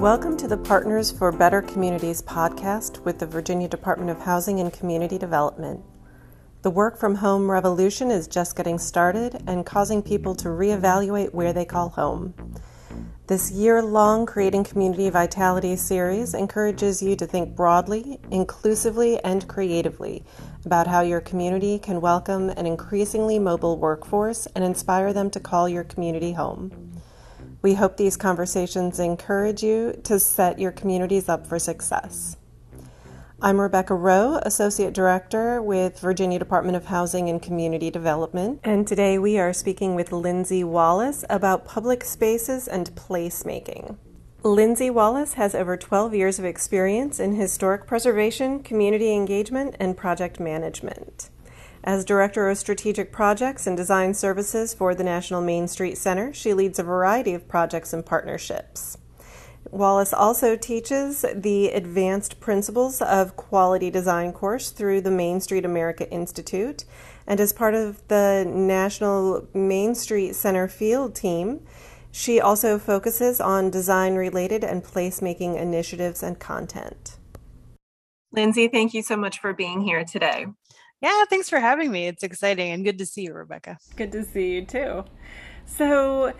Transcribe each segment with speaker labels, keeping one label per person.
Speaker 1: Welcome to the Partners for Better Communities podcast with the Virginia Department of Housing and Community Development. The work from home revolution is just getting started and causing people to reevaluate where they call home. This year long Creating Community Vitality series encourages you to think broadly, inclusively, and creatively about how your community can welcome an increasingly mobile workforce and inspire them to call your community home. We hope these conversations encourage you to set your communities up for success. I'm Rebecca Rowe, Associate Director with Virginia Department of Housing and Community Development, and today we are speaking with Lindsay Wallace about public spaces and placemaking. Lindsay Wallace has over 12 years of experience in historic preservation, community engagement, and project management. As Director of Strategic Projects and Design Services for the National Main Street Center, she leads a variety of projects and partnerships. Wallace also teaches the Advanced Principles of Quality Design course through the Main Street America Institute and as part of the National Main Street Center field team. She also focuses on design related and placemaking initiatives and content. Lindsay, thank you so much for being here today.
Speaker 2: Yeah, thanks for having me. It's exciting and good to see you, Rebecca.
Speaker 1: Good to see you too. So,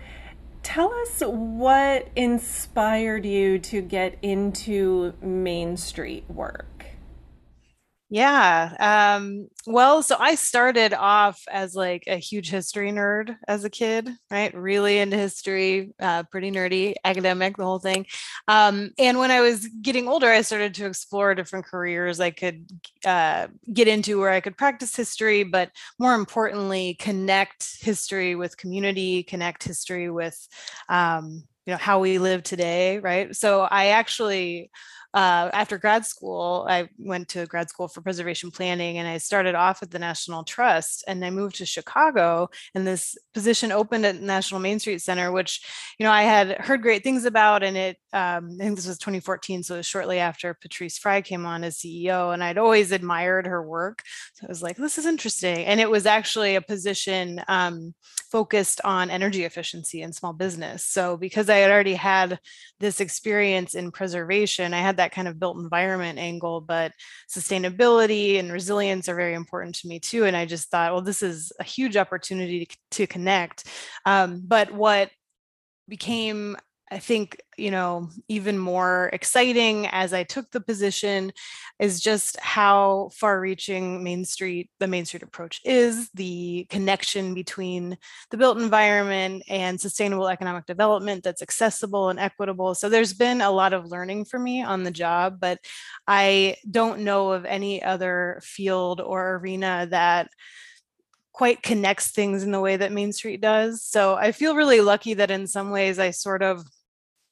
Speaker 1: tell us what inspired you to get into Main Street work.
Speaker 2: Yeah. Um, well, so I started off as like a huge history nerd as a kid, right? Really into history, uh, pretty nerdy, academic, the whole thing. Um, and when I was getting older, I started to explore different careers I could uh, get into where I could practice history, but more importantly, connect history with community, connect history with, um, you know, how we live today, right? So I actually uh, after grad school, I went to grad school for preservation planning and I started off at the National Trust and I moved to Chicago and this position opened at National Main Street Center, which, you know, I had heard great things about and it, um, I think this was 2014. So it was shortly after Patrice Frey came on as CEO and I'd always admired her work. So I was like, this is interesting. And it was actually a position um, focused on energy efficiency and small business. So because I had already had this experience in preservation, I had that kind of built environment angle, but sustainability and resilience are very important to me too. And I just thought, well, this is a huge opportunity to, to connect. Um, but what became I think, you know, even more exciting as I took the position is just how far reaching Main Street, the Main Street approach is, the connection between the built environment and sustainable economic development that's accessible and equitable. So there's been a lot of learning for me on the job, but I don't know of any other field or arena that quite connects things in the way that Main Street does. So I feel really lucky that in some ways I sort of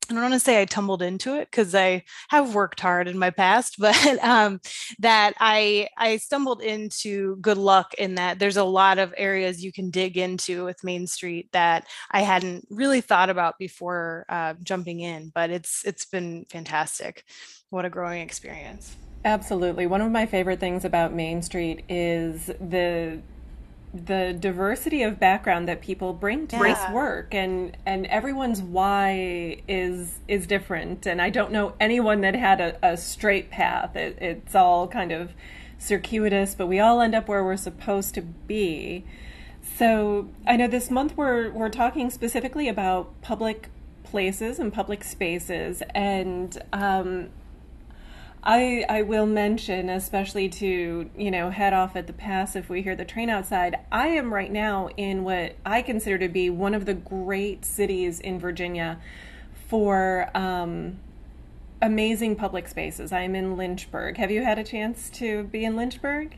Speaker 2: I don't want to say I tumbled into it because I have worked hard in my past, but um, that I I stumbled into good luck in that there's a lot of areas you can dig into with Main Street that I hadn't really thought about before uh, jumping in. But it's it's been fantastic. What a growing experience.
Speaker 1: Absolutely. One of my favorite things about Main Street is the the diversity of background that people bring to yeah. this work and and everyone's why is is different. And i don't know anyone that had a, a straight path. It, it's all kind of circuitous but we all end up where we're supposed to be. So i know this month we're we're talking specifically about public places and public spaces. And um, I I will mention, especially to you know head off at the pass if we hear the train outside. I am right now in what I consider to be one of the great cities in Virginia for um, amazing public spaces. I am in Lynchburg. Have you had a chance to be in Lynchburg?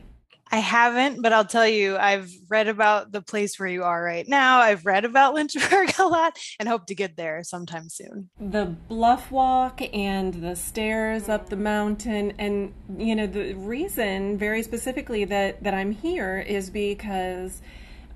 Speaker 2: I haven't, but I'll tell you, I've read about the place where you are right now. I've read about Lynchburg a lot and hope to get there sometime soon.
Speaker 1: The bluff walk and the stairs up the mountain. And, you know, the reason very specifically that, that I'm here is because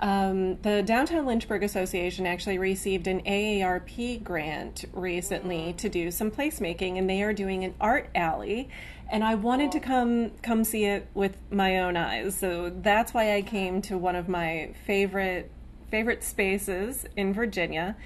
Speaker 1: um, the Downtown Lynchburg Association actually received an AARP grant recently to do some placemaking, and they are doing an art alley and I wanted to come come see it with my own eyes. So that's why I came to one of my favorite favorite spaces in Virginia.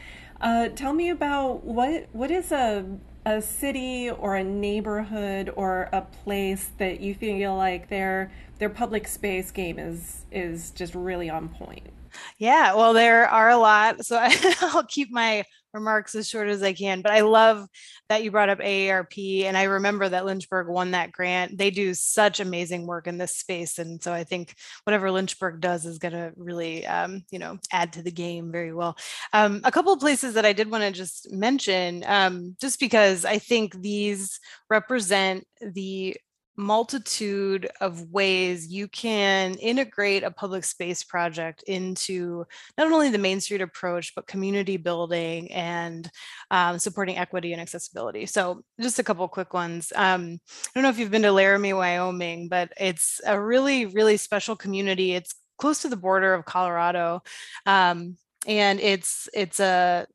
Speaker 1: Uh, tell me about what what is a
Speaker 3: a city or a neighborhood or a place that you feel like their their public space game is is just really on point?
Speaker 2: Yeah, well, there are a lot. So I, will keep my remarks as short as I can. But I love that you brought up AARP. And I remember that Lynchburg won that grant. They do such amazing work in this space. And so I think whatever Lynchburg does is going to really, um, you know, add to the game very well. Um, a couple of places that I did want to just mention, um, just because I think these represent the multitude of ways you can integrate a public space project into not only the Main Street approach, but community building and um, supporting equity and accessibility. So just a couple quick ones. Um, I don't know if you've been to Laramie, Wyoming, but it's a really, really special community. It's close to the border of Colorado. Um, and it's it's a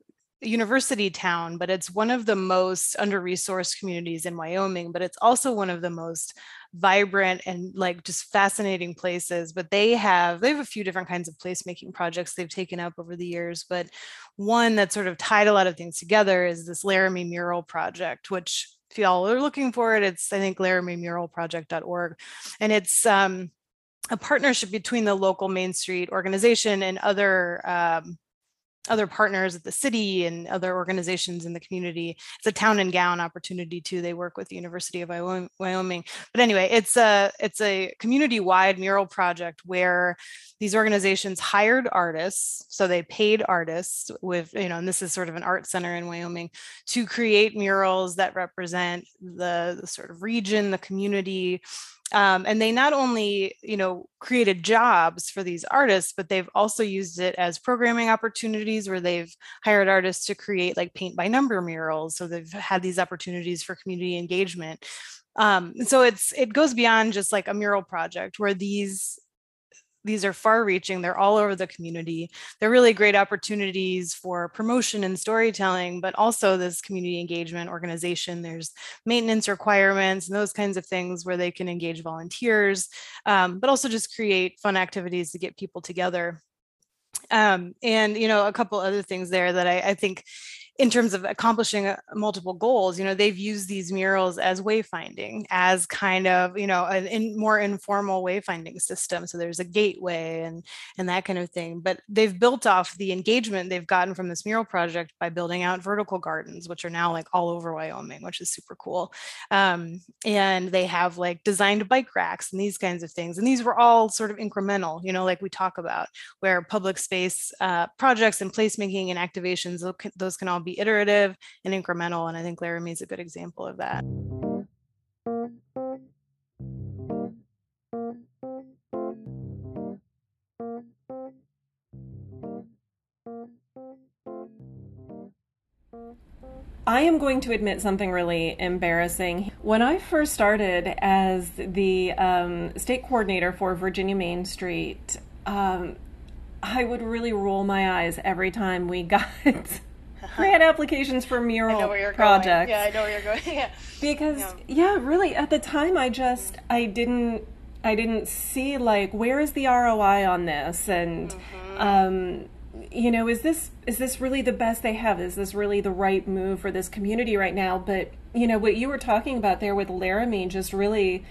Speaker 2: university town, but it's one of the most under resourced communities in Wyoming, but it's also one of the most vibrant and like just fascinating places. But they have they have a few different kinds of placemaking projects they've taken up over the years. But one that sort of tied a lot of things together is this Laramie mural project, which if y'all are looking for it, it's I think laramie.muralproject.org. And it's um a partnership between the local Main Street organization and other um, other partners at the city and other organizations in the community. It's a town and gown opportunity too. They work with the University of Wyoming. But anyway, it's a it's a community-wide mural project where these organizations hired artists, so they paid artists with you know, and this is sort of an art center in Wyoming to create murals that represent the, the sort of region, the community, um, and they not only you know created jobs for these artists but they've also used it as programming opportunities where they've hired artists to create like paint by number murals so they've had these opportunities for community engagement. Um, so it's it goes beyond just like a mural project where these these are far reaching they're all over the community. They're really great opportunities for promotion and storytelling but also this community engagement organization. There's maintenance requirements and those kinds of things where they can engage volunteers um, but also just create fun activities to get people together. Um, and you know a couple other things there that I, I think in terms of accomplishing uh, multiple goals you know they've used these murals as wayfinding as kind of you know an in more informal wayfinding system. So there's a gateway and and that kind of thing. But they've built off the engagement they've gotten from this mural project by building out vertical gardens which are now like all over wyoming which is super cool. Um, and they have like designed bike racks and these kinds of things. And these were all sort of incremental you know like we talk about where public space uh, projects and placemaking and activations those can all be iterative and incremental. And I think Laramie is a good example of that.
Speaker 3: I am going to admit something really embarrassing. When I first started as the um, state coordinator for Virginia Main Street, um, I would really roll my eyes every time we got grant applications for mural projects. Going.
Speaker 2: Yeah, I know where you're going. yeah.
Speaker 3: Because yeah. yeah, really at the time I just I didn't I didn't see like where is the ROI on this and mm-hmm. um you know is this is this really the best they have is this really the right move for this community right now but you know what you were talking about there with Laramie just really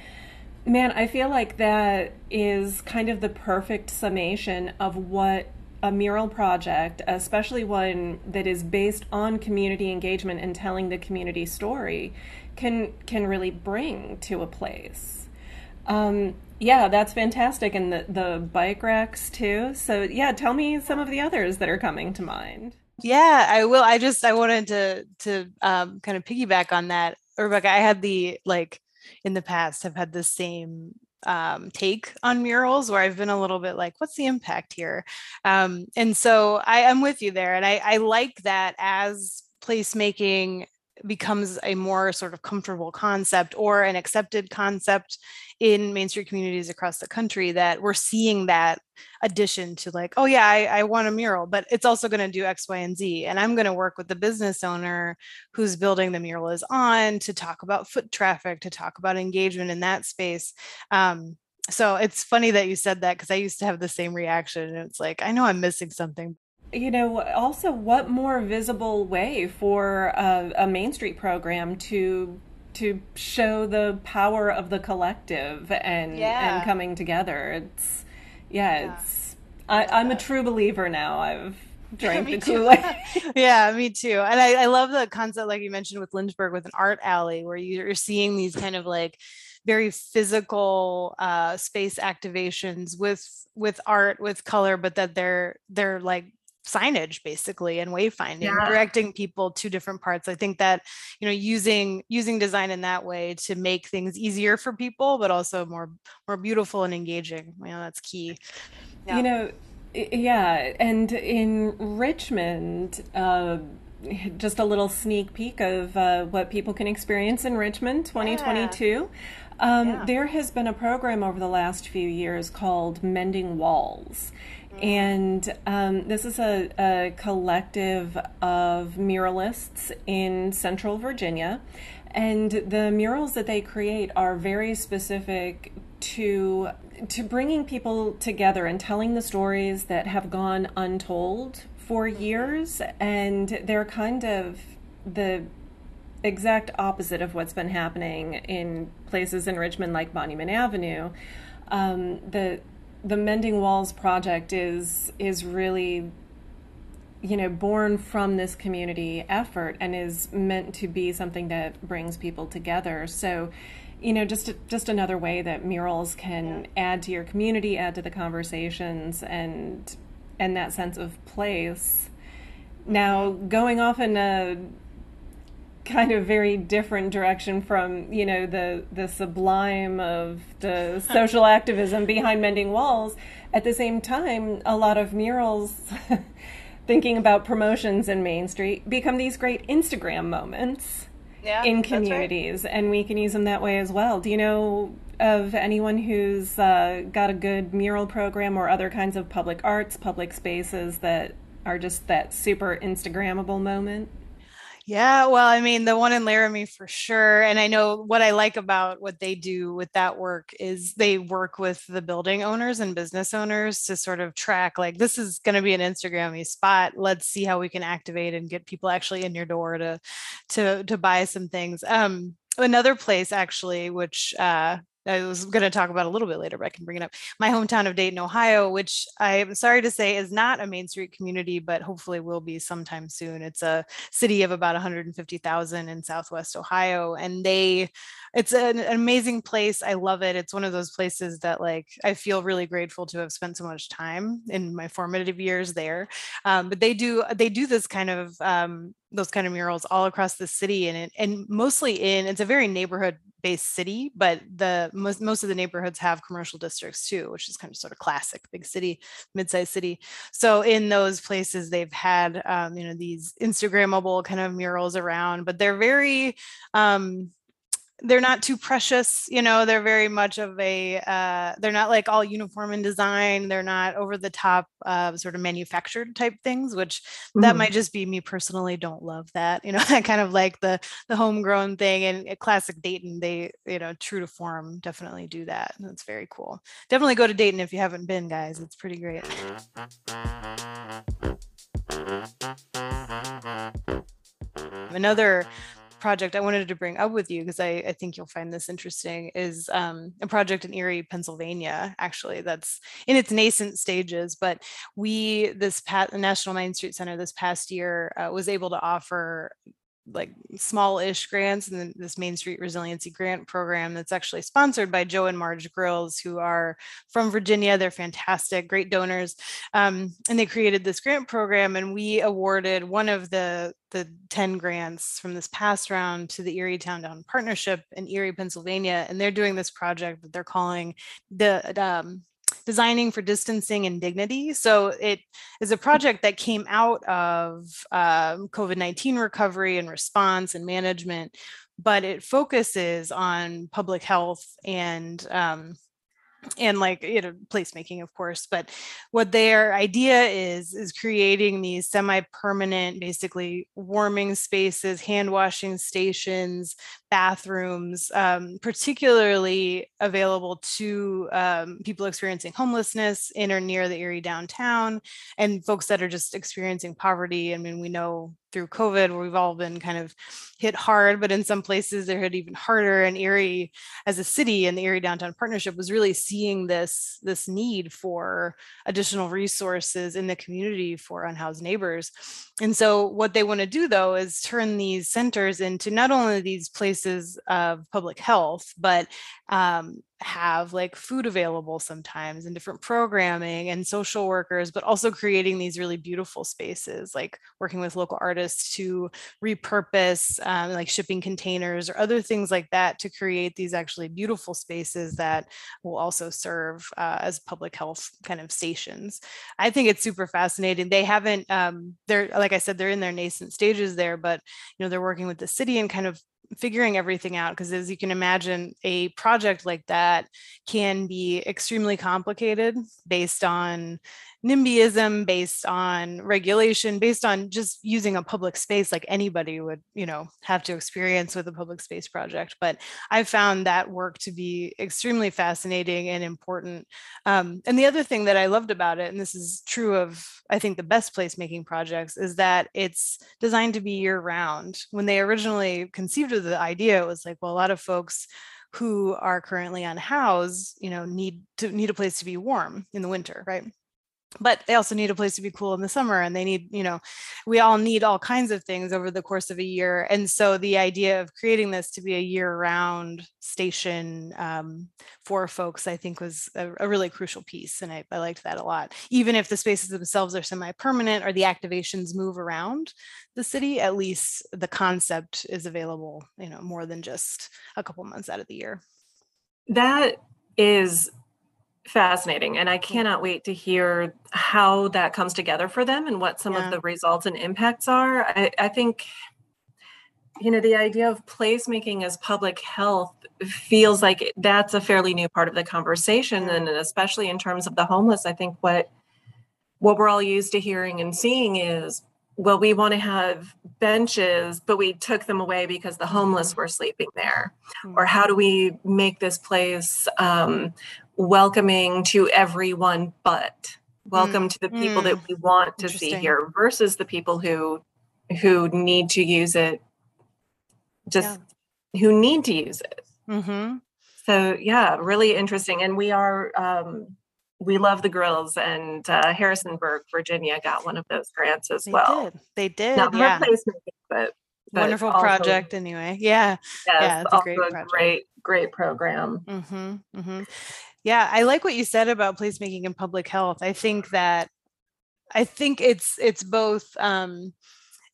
Speaker 3: man I feel like that is kind of the perfect summation of what a mural project, especially one that is based on community engagement and telling the community story, can can really bring to a place. Um, yeah, that's fantastic, and the the bike racks too. So yeah, tell me some of the others that are coming to mind.
Speaker 2: Yeah, I will. I just I wanted to to um, kind of piggyback on that, Rebecca. I had the like in the past have had the same um, take on murals where I've been a little bit like, what's the impact here? Um, and so I am with you there. And I, I like that as placemaking becomes a more sort of comfortable concept or an accepted concept in Main Street communities across the country that we're seeing that addition to like, oh yeah, I, I want a mural, but it's also going to do X, Y, and Z. And I'm going to work with the business owner who's building the mural is on to talk about foot traffic, to talk about engagement in that space. Um, so it's funny that you said that because I used to have the same reaction. And it's like, I know I'm missing something,
Speaker 3: you know, also what more visible way for a, a Main Street program to to show the power of the collective and yeah. and coming together. It's yeah, yeah. it's I, I'm a true believer now. I've drank the Kool-Aid.
Speaker 2: yeah, me too. And I, I love the concept, like you mentioned with Lynchburg, with an art alley, where you're seeing these kind of like very physical uh, space activations with with art, with color, but that they're they're like signage basically and wayfinding yeah. directing people to different parts i think that you know using using design in that way to make things easier for people but also more more beautiful and engaging you know that's key
Speaker 3: yeah. you know yeah and in richmond uh, just a little sneak peek of uh, what people can experience in richmond 2022 yeah. Um, yeah. There has been a program over the last few years called Mending Walls. And um, this is a, a, collective of muralists in central Virginia. And the murals that they create are very specific to to bringing people together and telling the stories that have gone untold for years and they're kind of the exact opposite of what's been happening in places in Richmond like Monument Avenue. Um, the the Mending Walls project is is really you know born from this community effort and is meant to be something that brings people together. So you know just just another way that murals can add to your community add to the conversations and and that sense of place. Now going off in a kind of very different direction from you know the the sublime of the social activism behind mending walls. At the same time a lot of murals thinking about promotions in main street become these great instagram moments yeah, in communities right. and we can use them that way as well. Do you know of anyone who's uh, got a good mural program or other kinds of public arts public spaces that are just that super instagrammable moment
Speaker 2: yeah, well, I mean, the one in Laramie for sure. And I know what I like about what they do with that work is they work with the building owners and business owners to sort of track like this is going to be an Instagrammy spot. Let's see how we can activate and get people actually in your door to to to buy some things. Um another place actually which uh I was going to talk about a little bit later, but I can bring it up. My hometown of Dayton, Ohio, which I'm sorry to say is not a Main Street community, but hopefully will be sometime soon. It's a city of about 150,000 in Southwest Ohio, and they, it's an, an amazing place. I love it. It's one of those places that like I feel really grateful to have spent so much time in my formative years there. Um, but they do they do this kind of um, those kind of murals all across the city and and mostly in it's a very neighborhood based city but the most, most of the neighborhoods have commercial districts too which is kind of sort of classic big city mid-sized city. So in those places they've had um, you know these instagrammable kind of murals around but they're very um, they're not too precious you know they're very much of a uh, they're not like all uniform in design they're not over the top uh, sort of manufactured type things which mm-hmm. that might just be me personally don't love that you know that kind of like the the homegrown thing and classic dayton they you know true to form definitely do that that's very cool definitely go to dayton if you haven't been guys it's pretty great another project I wanted to bring up with you because I, I, think you'll find this interesting is um, a project in Erie, Pennsylvania, actually, that's in its nascent stages. But we, this past, National Main Street Center this past year uh, was able to offer like small-ish grants and this Main Street Resiliency Grant Program that's actually sponsored by Joe and Marge Grills, who are from Virginia. They're fantastic, great donors, um, and they created this grant program. And we awarded one of the the 10 grants from this past round to the Erie Town Down Partnership in Erie, Pennsylvania, and they're doing this project that they're calling the um, designing for distancing and dignity. So it is a project that came out of uh, COVID 19 recovery and response and management, but it focuses on public health and um, and like you know placemaking of course but what their idea is is creating these semi-permanent basically warming spaces hand washing stations bathrooms um, particularly available to um, people experiencing homelessness in or near the erie downtown and folks that are just experiencing poverty. I mean we know through COVID, where we've all been kind of hit hard, but in some places they're hit even harder. And Erie, as a city, and the Erie Downtown Partnership was really seeing this this need for additional resources in the community for unhoused neighbors. And so, what they want to do though is turn these centers into not only these places of public health, but um, have like food available sometimes and different programming and social workers, but also creating these really beautiful spaces, like working with local artists to repurpose um, like shipping containers or other things like that to create these actually beautiful spaces that will also serve uh, as public health kind of stations. I think it's super fascinating. They haven't, um, they're, like I said, they're in their nascent stages there, but, you know, they're working with the city and kind of figuring everything out because as you can imagine a project like that can be extremely complicated based on NIMBYism based on regulation, based on just using a public space like anybody would, you know, have to experience with a public space project. But I found that work to be extremely fascinating and important. Um, and the other thing that I loved about it, and this is true of, I think, the best placemaking projects, is that it's designed to be year round. When they originally conceived of the idea, it was like, well, a lot of folks who are currently unhoused, you know, need to need a place to be warm in the winter, right? But they also need a place to be cool in the summer and they need you know we all need all kinds of things over the course of a year and so the idea of creating this to be a year round station um, for folks i think was a, a really crucial piece and I, I, liked that a lot. Even if the spaces themselves are semi-permanent or the activations move around the city at least the concept is available you know more than just a couple months out of the year.
Speaker 3: That is fascinating and i cannot wait to hear how that comes together for them and what some yeah. of the results and impacts are I, I, think you know the idea of placemaking as public health feels like that's a fairly new part of the conversation and especially in terms of the homeless i think what what we're all used to hearing and seeing is well we want to have benches but we took them away because the homeless mm-hmm. were sleeping there mm-hmm. or how do we make this place um, welcoming to everyone but welcome mm. to the people mm. that we want to see here versus the people who who need to use it just yeah. who need to use it mm-hmm. so yeah really interesting and we are um, we love the grills and uh, harrisonburg virginia got one of those grants as
Speaker 2: they
Speaker 3: well
Speaker 2: did. they did
Speaker 3: not
Speaker 2: yeah.
Speaker 3: replacement but,
Speaker 2: but wonderful also, project anyway yeah
Speaker 3: yes, yeah it's a great a great great program mm-hmm,
Speaker 2: mm-hmm. Yeah, I like what you said about placemaking in public health. I think that I think it's it's both um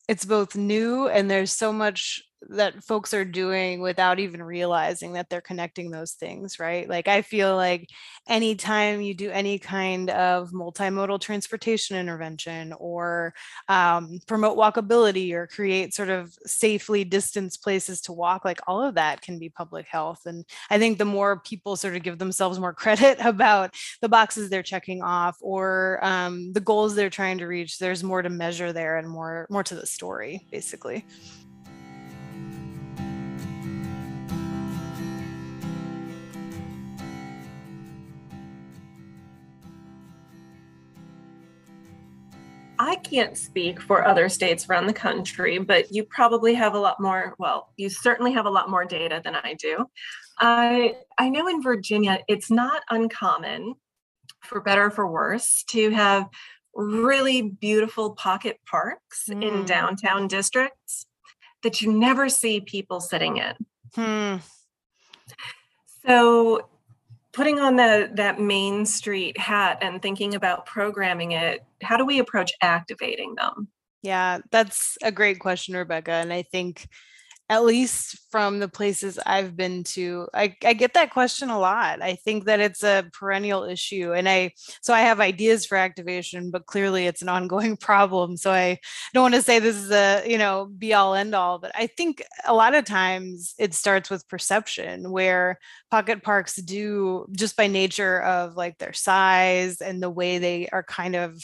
Speaker 2: it's both new and there's so much that folks are doing without even realizing that they're connecting those things, right? Like I feel like anytime you do any kind of multimodal transportation intervention or um, promote walkability or create sort of safely distanced places to walk, like all of that can be public health. And I think the more people sort of give themselves more credit about the boxes they're checking off or um, the goals they're trying to reach, there's more to measure there and more more to the story, basically.
Speaker 3: I can't speak for other states around the country, but you probably have a lot more. Well, you certainly have a lot more data than I do. I I know in Virginia, it's not uncommon, for better or for worse, to have really beautiful pocket parks mm. in downtown districts that you never see people sitting in. Hmm. So putting on the that main street hat and thinking about programming it how do we approach activating them?
Speaker 2: Yeah that's a great question rebecca and i think at least from the places I've been to, I, I get that question a lot. I think that it's a perennial issue. And I, so I have ideas for activation, but clearly it's an ongoing problem. So I don't want to say this is a, you know, be all end all, but I think a lot of times it starts with perception where pocket parks do just by nature of like their size and the way they are kind of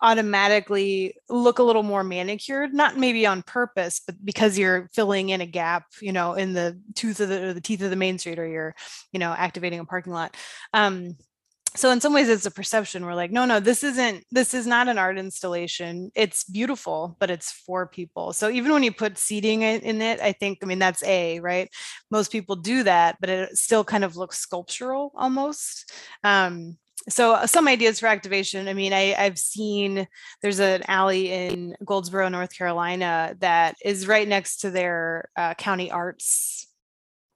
Speaker 2: automatically look a little more manicured not maybe on purpose but because you're filling in a gap you know in the tooth of the, the teeth of the main street or you're you know activating a parking lot. Um so in some ways it's a perception we're like no no this isn't this is not an art installation. It's beautiful but it's for people. So even when you put seating in it i think i mean that's a right? Most people do that but it still kind of looks sculptural almost. Um so uh, some ideas for activation i mean I, i've seen there's an alley in goldsboro north carolina that is right next to their uh, county arts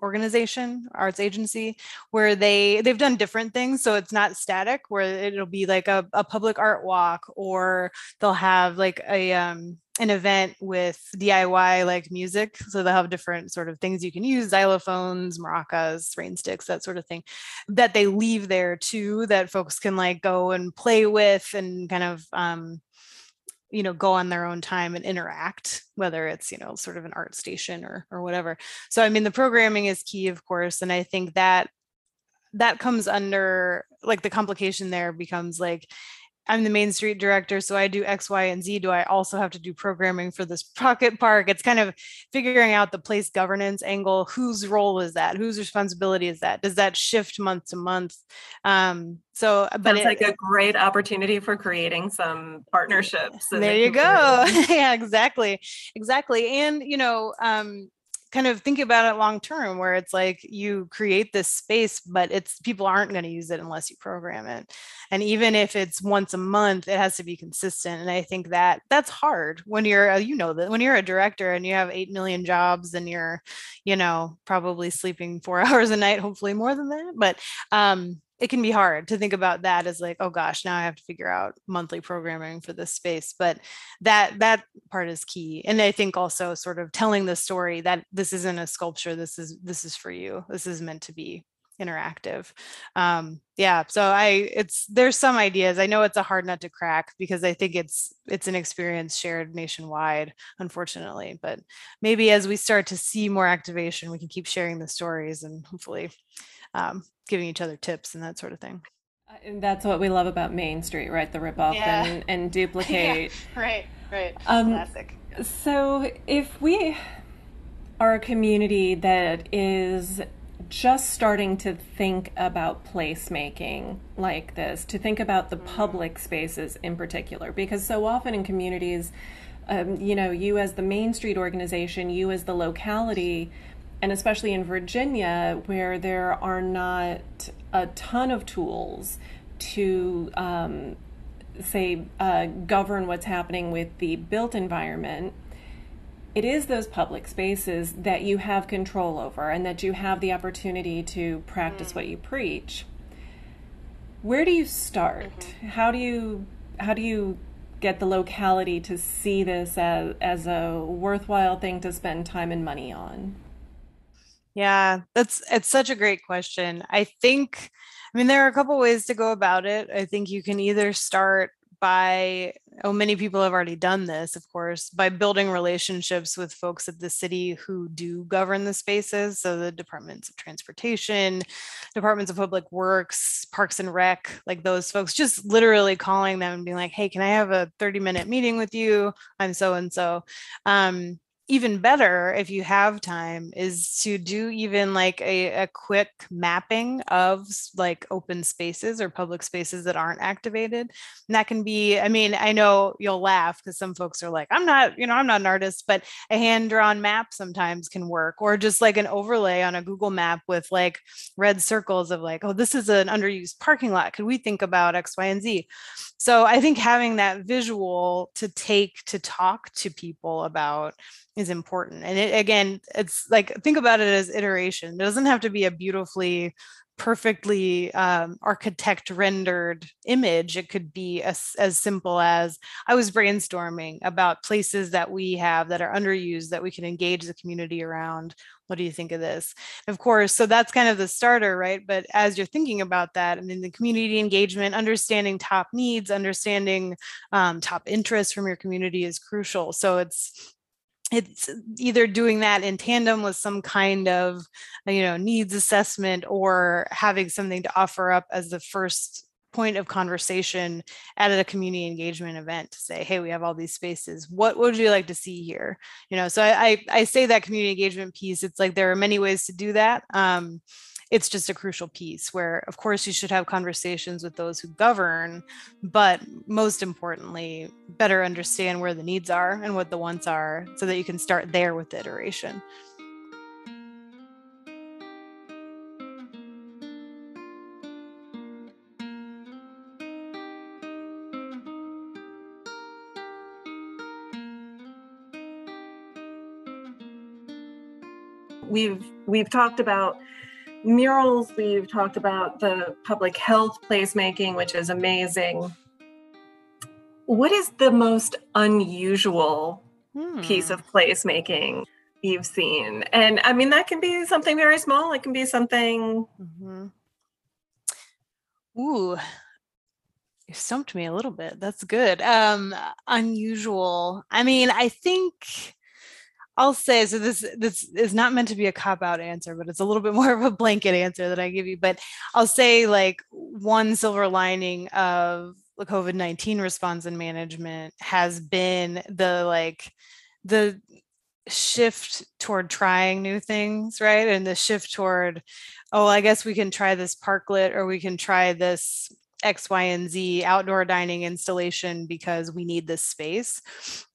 Speaker 2: organization arts agency where they they've done different things so it's not static where it'll be like a, a public art walk or they'll have like a um an event with DIY like music. So they'll have different sort of things you can use, xylophones, maracas, rain sticks, that sort of thing, that they leave there too, that folks can like go and play with and kind of um, you know go on their own time and interact whether it's you know sort of an art station or or whatever. So i mean the programming is key of course and i think that that comes under like the complication there becomes like I'm the main street director, so I do X, Y, and Z. Do I also have to do programming for this pocket park? It's kind of figuring out the place governance angle. Whose role is that? Whose responsibility is that? Does that shift month to month? Um, so,
Speaker 3: but it's like a great opportunity for creating some partnerships.
Speaker 2: There you go. yeah, exactly, exactly. And you know, um, kind of think about it long term where it's like you create this space but it's people aren't going to use it unless you program it. And even if it's once a month it has to be consistent and i think that that's hard when you're you know that when you're a director and you have 8 million jobs and you're you know probably sleeping 4 hours a night hopefully more than that but um it can be hard to think about that as like oh gosh now i have to figure out monthly programming for this space but that that part is key and i think also sort of telling the story that this isn't a sculpture this is this is for you this is meant to be interactive um yeah so i it's there's some ideas i know it's a hard nut to crack because i think it's it's an experience shared nationwide unfortunately but maybe as we start to see more activation we can keep sharing the stories and hopefully um, giving each other tips and that sort of thing.
Speaker 1: Uh, and that's what we love about Main Street, right? The rip off yeah. and, and duplicate.
Speaker 2: yeah, right, right. Um, Classic.
Speaker 1: So if we are a community that is just starting to think about placemaking like this, to think about the mm-hmm. public spaces in particular, because so often in communities, um, you know, you as the Main Street organization, you as the locality, and especially in Virginia, where there are not a ton of tools to, um, say, uh, govern what's happening with the built environment, it is those public spaces that you have control over and that you have the opportunity to practice mm. what you preach. Where do you start? Mm-hmm. How do you how do you get the locality to see this as as a worthwhile thing to spend time and money on?
Speaker 2: Yeah, that's it's such a great question. I think I mean there are a couple ways to go about it. I think you can either start by oh many people have already done this of course by building relationships with folks at the city who do govern the spaces so the departments of transportation departments of public works parks and rec like those folks just literally calling them and being like hey can i have a 30 minute meeting with you i'm so and so um, even better if you have time is to do even like a, a quick mapping of like open spaces or public spaces that aren't activated. And that can be i mean i know you'll laugh because some folks are like i'm not you know i'm not an artist but a hand drawn map sometimes can work or just like an overlay on a google map with like red circles of like oh this is an underused parking lot. Could we think about x y and z so i think having that visual to take to talk to people about is important and it again it's like think about it as iteration it doesn't have to be a beautifully perfectly um, architect rendered image. It could be as, as simple as I was brainstorming about places that we have that are underused that we can engage the community around. What do you think of this? of course, so that's kind of the starter, right? But as you're thinking about that, I mean, the community engagement, understanding top needs, understanding um, top interests from your community is crucial. So it's it's either doing that in tandem with some kind of you know needs assessment or having something to offer up as the first point of conversation at a community engagement event to say hey we have all these spaces. What would you like to see here? You know so i i, I say that community engagement piece it's like there are many ways to do that um, it's just a crucial piece where of course you should have conversations with those who govern but most importantly better understand where the needs are and what the wants are so that you can start there with the iteration
Speaker 3: we've we've talked about murals, we've talked about the public health placemaking, which is amazing. What is the most unusual hmm. piece of placemaking you've seen? And I mean, that can be something very small, it can be something. Mm-hmm.
Speaker 2: Ooh, you stumped me a little bit. That's good. Um, unusual. I mean, I think I'll say so. This this is not meant to be a cop out answer, but it's a little bit more of a blanket answer that I give you. But I'll say like one silver lining of the COVID nineteen response and management has been the like the shift toward trying new things, right? And the shift toward, oh, I guess we can try this parklet or we can try this X, Y, and Z outdoor dining installation because we need this space.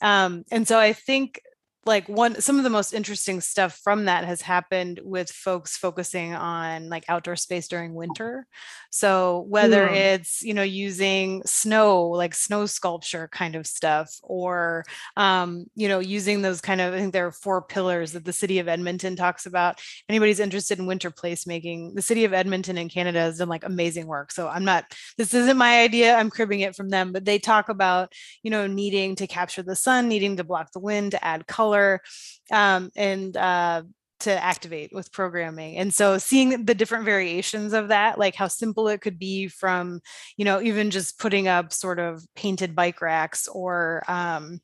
Speaker 2: Um, and so I think like one some of the most interesting stuff from that has happened with folks focusing on like outdoor space during winter. So whether yeah. it's you know using snow like snow sculpture kind of stuff or um, you know using those kind of i think there are four pillars that the city of edmonton talks about. Anybody's interested in winter placemaking the city of edmonton in canada has done like amazing work. So i'm not this isn't my idea i'm cribbing it from them but they talk about you know needing to capture the sun needing to block the wind to add color color um, and uh, to activate with programming. And so seeing the different variations of that like how simple it could be from you know even just putting up sort of painted bike racks or um,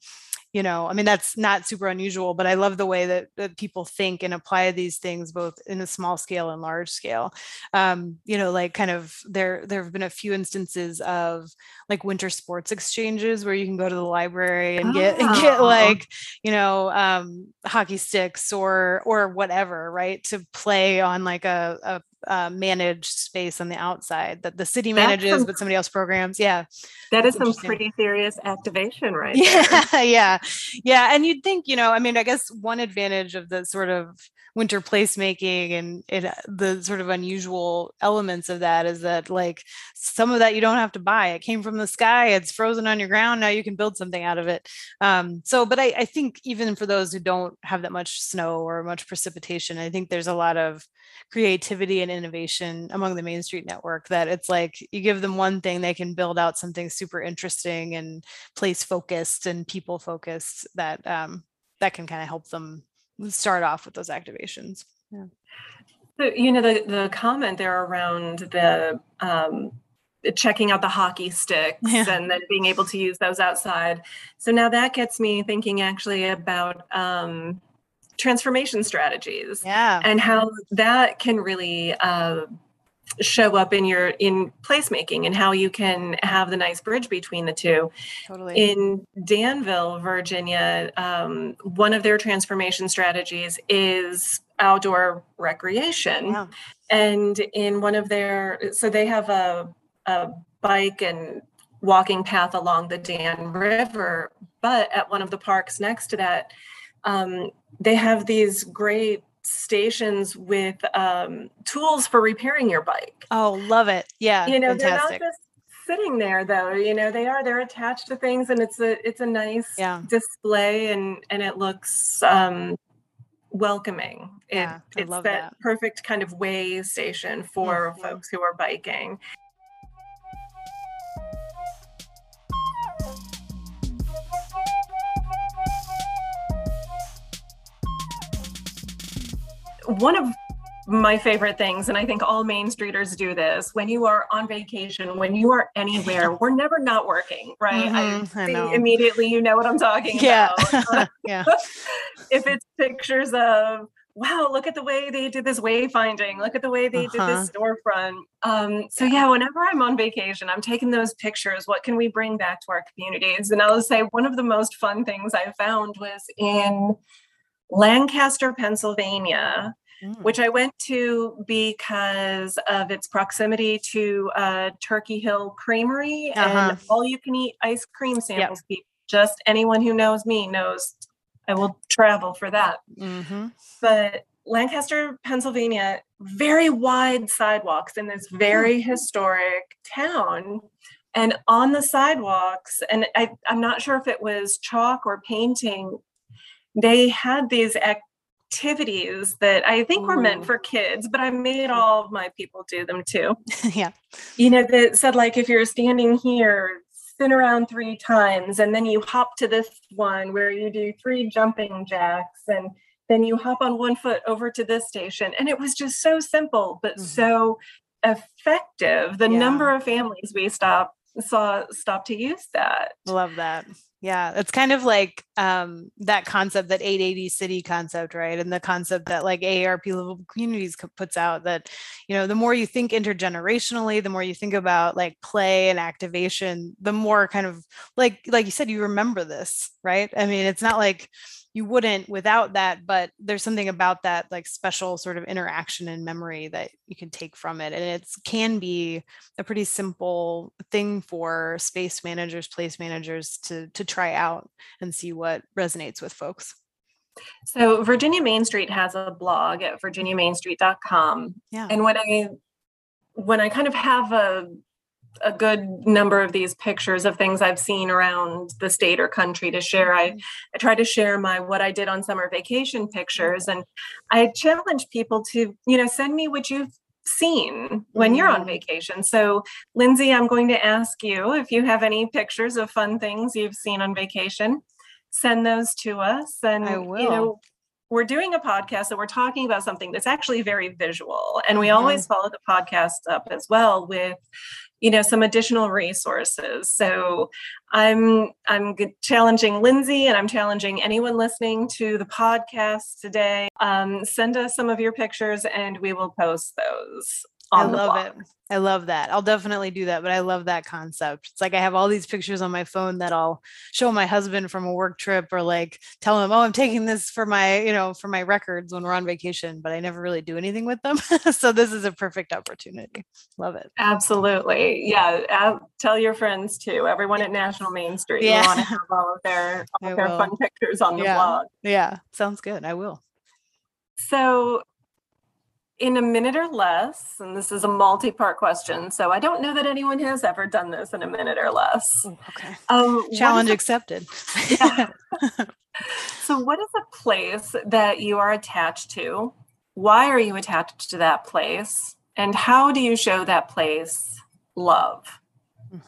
Speaker 2: you know i mean that's not super unusual but i love the way that, that people think and apply these things both in a small scale and large scale um, you know like kind of there there have been a few instances of like winter sports exchanges where you can go to the library and get oh. and get like you know um, hockey sticks or or whatever right to play on like a, a uh, managed space on the outside that the city manages, some, but somebody else programs. Yeah.
Speaker 3: That is some pretty serious activation, right?
Speaker 2: Yeah. yeah. Yeah. And you'd think, you know, I mean, I guess one advantage of the sort of winter placemaking and it, uh, the sort of unusual elements of that is that like some of that you don't have to buy. It came from the sky, it's frozen on your ground. Now you can build something out of it. Um, so, but I, I think even for those who don't have that much snow or much precipitation, I think there's a lot of creativity and innovation among the Main Street Network that it's like you give them one thing, they can build out something super interesting and place focused and people focused that um, that can kind of help them start off with those activations. Yeah.
Speaker 3: So, you know, the, the comment there around the um, checking out the hockey sticks yeah. and then being able to use those outside. So now that gets me thinking actually about um, transformation strategies
Speaker 2: yeah.
Speaker 3: and how that can really uh, show up in your in placemaking and how you can have the nice bridge between the two.
Speaker 2: Totally.
Speaker 3: In danville virginia um, one of their transformation strategies is outdoor recreation. And in one of their so they have a, a bike and walking path along the dan river but at one of the parks next to that um, they have these great stations with um, tools for repairing your bike.
Speaker 2: Oh, love it. Yeah.
Speaker 3: You know, fantastic. they're not just sitting there though. You know, they are they're attached to things and it's a it's a nice
Speaker 2: yeah.
Speaker 3: display and and it looks um welcoming. It,
Speaker 2: Yeah,
Speaker 3: it's that,
Speaker 2: that.
Speaker 3: perfect kind of way station for
Speaker 2: Mhm.
Speaker 3: folks who are biking. One of my favorite things, and I think all Main Streeters do this, when you are on vacation, when you are anywhere, we're never not working, right?
Speaker 2: Mhm, I know.
Speaker 3: immediately you know what I'm talking
Speaker 2: Yeah.
Speaker 3: about.
Speaker 2: yeah.
Speaker 3: if it's pictures of wow look at the way they did this wayfinding look at the way they
Speaker 2: Uh-huh.
Speaker 3: did this storefront um, so yeah whenever i'm on vacation i'm taking those pictures what can we bring back to our communities and i'll say one of the most fun things i found was in lancaster pennsylvania
Speaker 2: Mm.
Speaker 3: which i went to because of its proximity to uh, turkey hill creamery
Speaker 2: Uh-huh.
Speaker 3: and all you can eat ice cream samples people just anyone who knows me knows I will travel for that.
Speaker 2: Mhm.
Speaker 3: But Lancaster, Pennsylvania, very wide sidewalks in this very historic town. And on the sidewalks, and I, I'm not sure if it was chalk or painting, they had these activities that I think were meant for kids, but I made all of my people do them too
Speaker 2: yeah.
Speaker 3: you know, that said like if you're standing here, spin around three times, and then you hop to this one where you do three jumping jacks, and then you hop on one foot over to this station. And it was just so simple, but
Speaker 2: Mhm.
Speaker 3: so effective. The
Speaker 2: Yeah.
Speaker 3: number of families we stop saw stop to use that.
Speaker 2: Love that. Yeah, it's kind of like um, that concept, that 880 city concept, right? And the concept that like AARP Livable Communities puts out that, you know, the more you think intergenerationally, the more you think about like play and activation, the more kind of like, like you said, you remember this, right? I mean, it's not like you wouldn't without that, but there's something about that like special sort of interaction and memory that you can take from it. And it can be a pretty simple thing for space managers, place managers to to try out and see what resonates with folks.
Speaker 3: So Virginia Main Street has a blog at virginiamainstreet.com.
Speaker 2: Yeah.
Speaker 3: And when I when I kind of have a a good number of these pictures of things I've seen around the state or country to share, I, I try to share my what I did on summer vacation pictures. And I challenge people to, you know, send me what you've seen when you're on
Speaker 2: Mhm.
Speaker 3: vacation. So Lindsay, I'm going to ask you if you have any pictures of fun things you've seen on vacation. Send those to us. And
Speaker 2: I
Speaker 3: you know, we're doing a podcast so we're talking about something that's actually very visual and we
Speaker 2: Mhm.
Speaker 3: always follow the podcast up as well with you know some additional resources. So i'm i'm challenging lindsay and i'm challenging anyone listening to the podcast today. Um, send us some of your pictures and we will post those
Speaker 2: I
Speaker 3: the
Speaker 2: love
Speaker 3: blog.
Speaker 2: it. I love that. I'll definitely do that, but I love that concept. It's like I have all these pictures on my phone that I'll show my husband from a work trip or like tell him, "Oh, I'm taking this for my, you know, for my records when we're on vacation," but I never really do anything with them. so this is a perfect opportunity. Love it.
Speaker 3: absolutely yeah uh, tell your friends too everyone at national main street
Speaker 2: Yeah.
Speaker 3: we want to have all of their all
Speaker 2: I
Speaker 3: their
Speaker 2: will.
Speaker 3: fun pictures on the
Speaker 2: Yeah.
Speaker 3: blog
Speaker 2: Yeah, sounds good. I will.
Speaker 3: So, in a minute or less, and this is a multi part question, so I don't know that anyone has ever done this in a minute or less.
Speaker 2: Ooh, okay.
Speaker 3: Um,
Speaker 2: Challenge
Speaker 3: a-
Speaker 2: accepted.
Speaker 3: Yeah. so, what is a place that you are attached to? Why are you attached to that place? And how do you show that place love?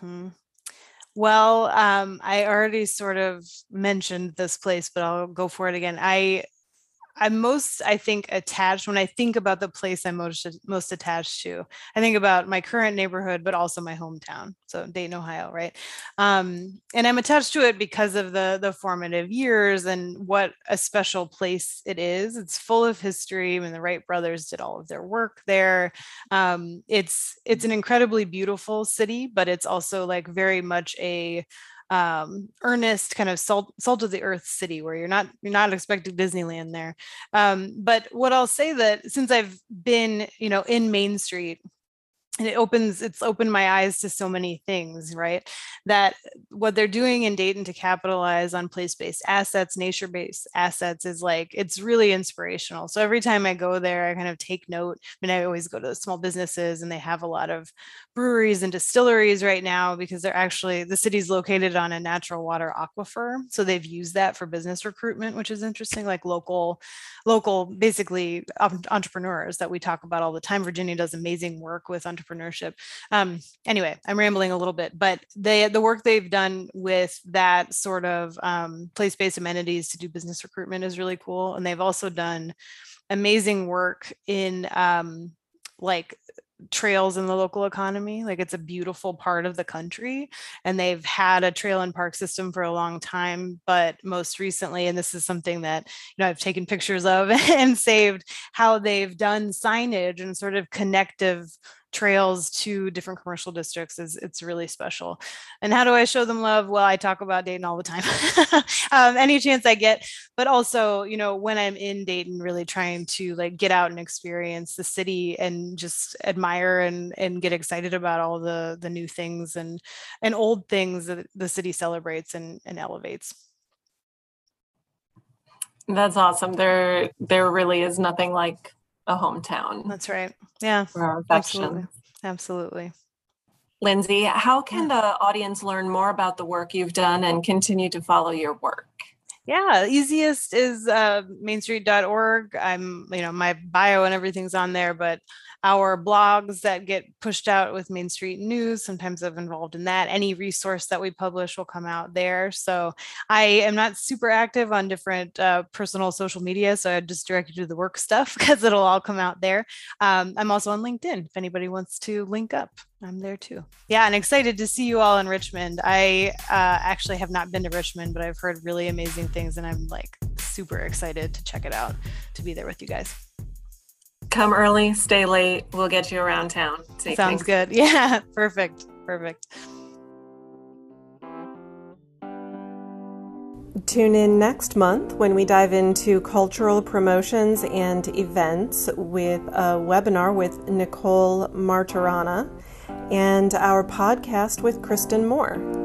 Speaker 2: hmm Well, um, I already sort of mentioned this place, but I'll go for it again. I I'm most, I think, attached when I think about the place I'm most most attached to. I think about my current neighborhood, but also my hometown, so Dayton, Ohio, right? Um, and I'm attached to it because of the the formative years and what a special place it is. It's full of history. I mean, the Wright brothers did all of their work there. Um, it's it's an incredibly beautiful city, but it's also like very much a um earnest kind of salt salt of the earth city where you're not you're not expecting disneyland there. Um but what i'll say that since i've been you know in main street and it opens it's opened my eyes to so many things right? That what they're doing in dayton to capitalize on place-based assets nature-based assets is like it's really inspirational. So every time i go there i kind of take note. I mean i always go to small businesses and they have a lot of breweries and distilleries right now because they're actually the city's located on a natural water aquifer so they've used that for business recruitment which is interesting like local local, basically um, entrepreneurs that we talk about all the time. Virginia does amazing work with entrepreneurship. Um, anyway, I'm rambling a little bit, but they the work they've done with that sort of um, place-based amenities to do business recruitment is really cool, and they've also done amazing work in um, like trails in the local economy. Like it's a beautiful part of the country. And they've had a trail and park system for a long time. But most recently, and this is something that, you know, I've taken pictures of and saved, how they've done signage and sort of connective trails to different commercial districts is it's really special. And how do I show them love? Well, I talk about Dayton all the time, um, any chance I get. But also, you know, when I'm in Dayton, really trying to like get out and experience the city and just admire and and get excited about all the the new things and and old things that the city celebrates and, and elevates.
Speaker 3: That's awesome. There there really is nothing like a hometown.
Speaker 2: That's right. Yeah.
Speaker 3: For our Absolutely.
Speaker 2: Absolutely.
Speaker 3: Lindsay, how can the audience learn more about the work you've done and continue to follow your work?
Speaker 2: Yeah, easiest is uh, mainstreet.org. I'm, you know, my bio and everything's on there, but our blogs that get pushed out with Main Street News. Sometimes I'm involved in that. Any resource that we publish will come out there. So I am not super active on different uh, personal social media. So I just direct you to the work stuff because it'll all come out there. Um, I'm also on LinkedIn if anybody wants to link up. I'm there too. Yeah, and excited to see you all in Richmond. I uh, actually have not been to Richmond, but I've heard really amazing things, and I'm like super excited to check it out to be there with you guys.
Speaker 3: Come early, stay late. We'll get you around town.
Speaker 2: Sounds things. good. Yeah, perfect. Perfect.
Speaker 1: Tune in next month when we dive into cultural promotions and events with a webinar with Nicole Martirana and our podcast with Kristen Moore.